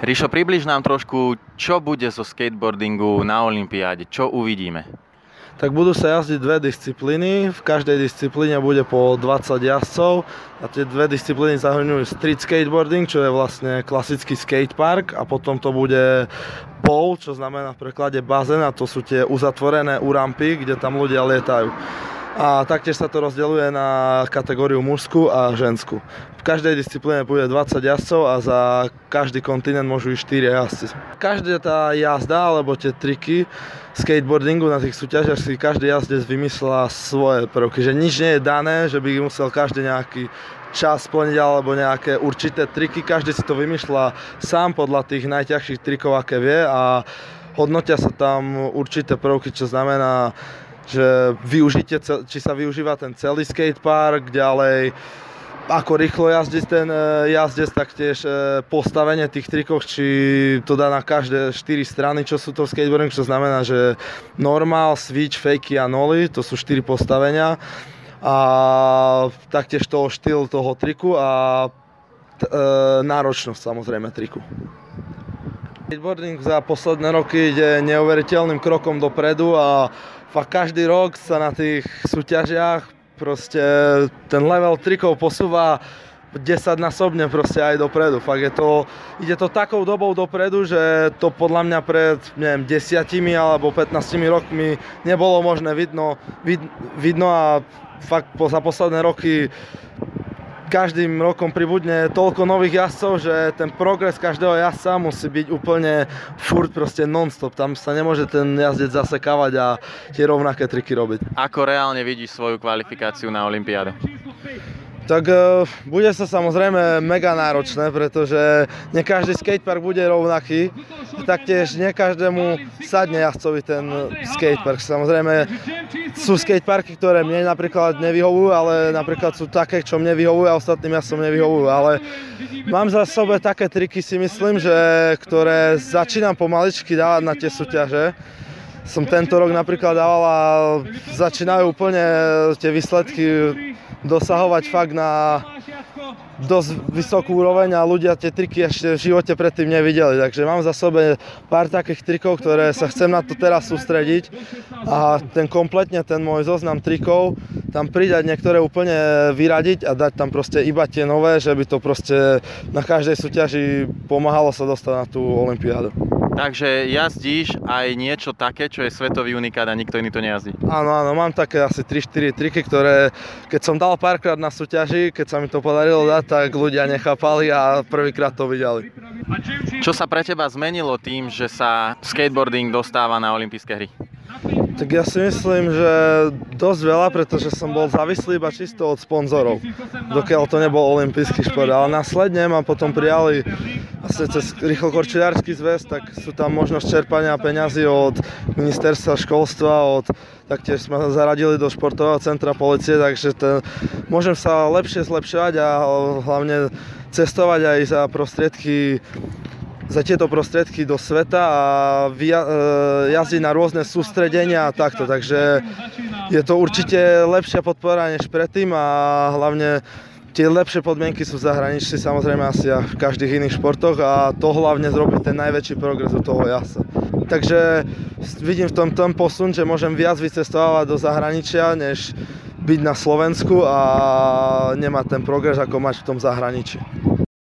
Ríšo, približ nám trošku, čo bude zo skateboardingu na Olympiáde, čo uvidíme? tak budú sa jazdiť dve disciplíny. V každej disciplíne bude po 20 jazdcov a tie dve disciplíny zahrňujú street skateboarding, čo je vlastne klasický skatepark a potom to bude bowl, čo znamená v preklade bazén a to sú tie uzatvorené urampy, kde tam ľudia lietajú a taktiež sa to rozdeľuje na kategóriu mužskú a ženskú. V každej disciplíne bude 20 jazdcov a za každý kontinent môžu ísť 4 jazdci. Každá tá jazda alebo tie triky skateboardingu na tých súťažiach si každý jazdec vymyslela svoje prvky, že nič nie je dané, že by musel každý nejaký čas splniť alebo nejaké určité triky. Každý si to vymýšľa sám podľa tých najťažších trikov, aké vie a hodnotia sa tam určité prvky, čo znamená že využite, či sa využíva ten celý skatepark, ďalej ako rýchlo jazdiť ten e, jazdec, tak tiež e, postavenie tých trikov, či to dá na každé 4 strany, čo sú to v skateboarding, čo znamená, že normál, switch, fakey a noly, to sú 4 postavenia a taktiež toho štýl toho triku a e, náročnosť samozrejme triku. Skateboarding za posledné roky ide neuveriteľným krokom dopredu a fakt každý rok sa na tých súťažiach proste ten level trikov posúva 10 násobne proste aj dopredu. Fakt je to, ide to takou dobou dopredu, že to podľa mňa pred neviem, 10 alebo 15 rokmi nebolo možné vidno, vid, vidno a fakt po, za posledné roky každým rokom pribudne toľko nových jazdcov, že ten progres každého jazdca musí byť úplne furt proste non-stop. Tam sa nemôže ten jazdec zasekávať a tie rovnaké triky robiť. Ako reálne vidíš svoju kvalifikáciu na Olympiádu? Tak uh, bude sa samozrejme mega náročné, pretože ne každý skatepark bude rovnaký. Taktiež ne každému sadne jazdcovi ten skatepark. Samozrejme sú skateparky, ktoré mne napríklad nevyhovujú, ale napríklad sú také, čo mne vyhovujú a ostatným jazdcom nevyhovujú. Ale mám za sobe také triky si myslím, že ktoré začínam pomaličky dávať na tie súťaže som tento rok napríklad dával a začínajú úplne tie výsledky dosahovať fakt na dosť vysokú úroveň a ľudia tie triky ešte v živote predtým nevideli. Takže mám za sobe pár takých trikov, ktoré sa chcem na to teraz sústrediť a ten kompletne ten môj zoznam trikov tam pridať niektoré úplne vyradiť a dať tam proste iba tie nové, že by to proste na každej súťaži pomáhalo sa dostať na tú olympiádu. Takže jazdíš aj niečo také, čo je svetový unikát a nikto iný to nejazdí. Áno, áno, mám také asi 3-4 triky, ktoré keď som dal párkrát na súťaži, keď sa mi to podarilo dať, tak ľudia nechápali a prvýkrát to videli. Čo sa pre teba zmenilo tým, že sa skateboarding dostáva na olympijské hry? Tak ja si myslím, že dosť veľa, pretože som bol závislý iba čisto od sponzorov, dokiaľ to nebol olimpijský šport. Ale následne ma potom prijali vlastne cez rýchlokorčilársky zväz, tak sú tam možnosť čerpania peňazí od ministerstva školstva, od, taktiež sme zaradili do športového centra policie, takže ten, môžem sa lepšie zlepšovať a hlavne cestovať aj za prostriedky za tieto prostriedky do sveta a via, e, jazdiť na rôzne sústredenia a takto. Takže je to určite lepšia podpora než predtým a hlavne tie lepšie podmienky sú v zahraničí, samozrejme asi v každých iných športoch a to hlavne zrobí ten najväčší progres u toho jasa. Takže vidím v tom, tom posun, že môžem viac vycestovať do zahraničia, než byť na Slovensku a nemať ten progres, ako mať v tom zahraničí.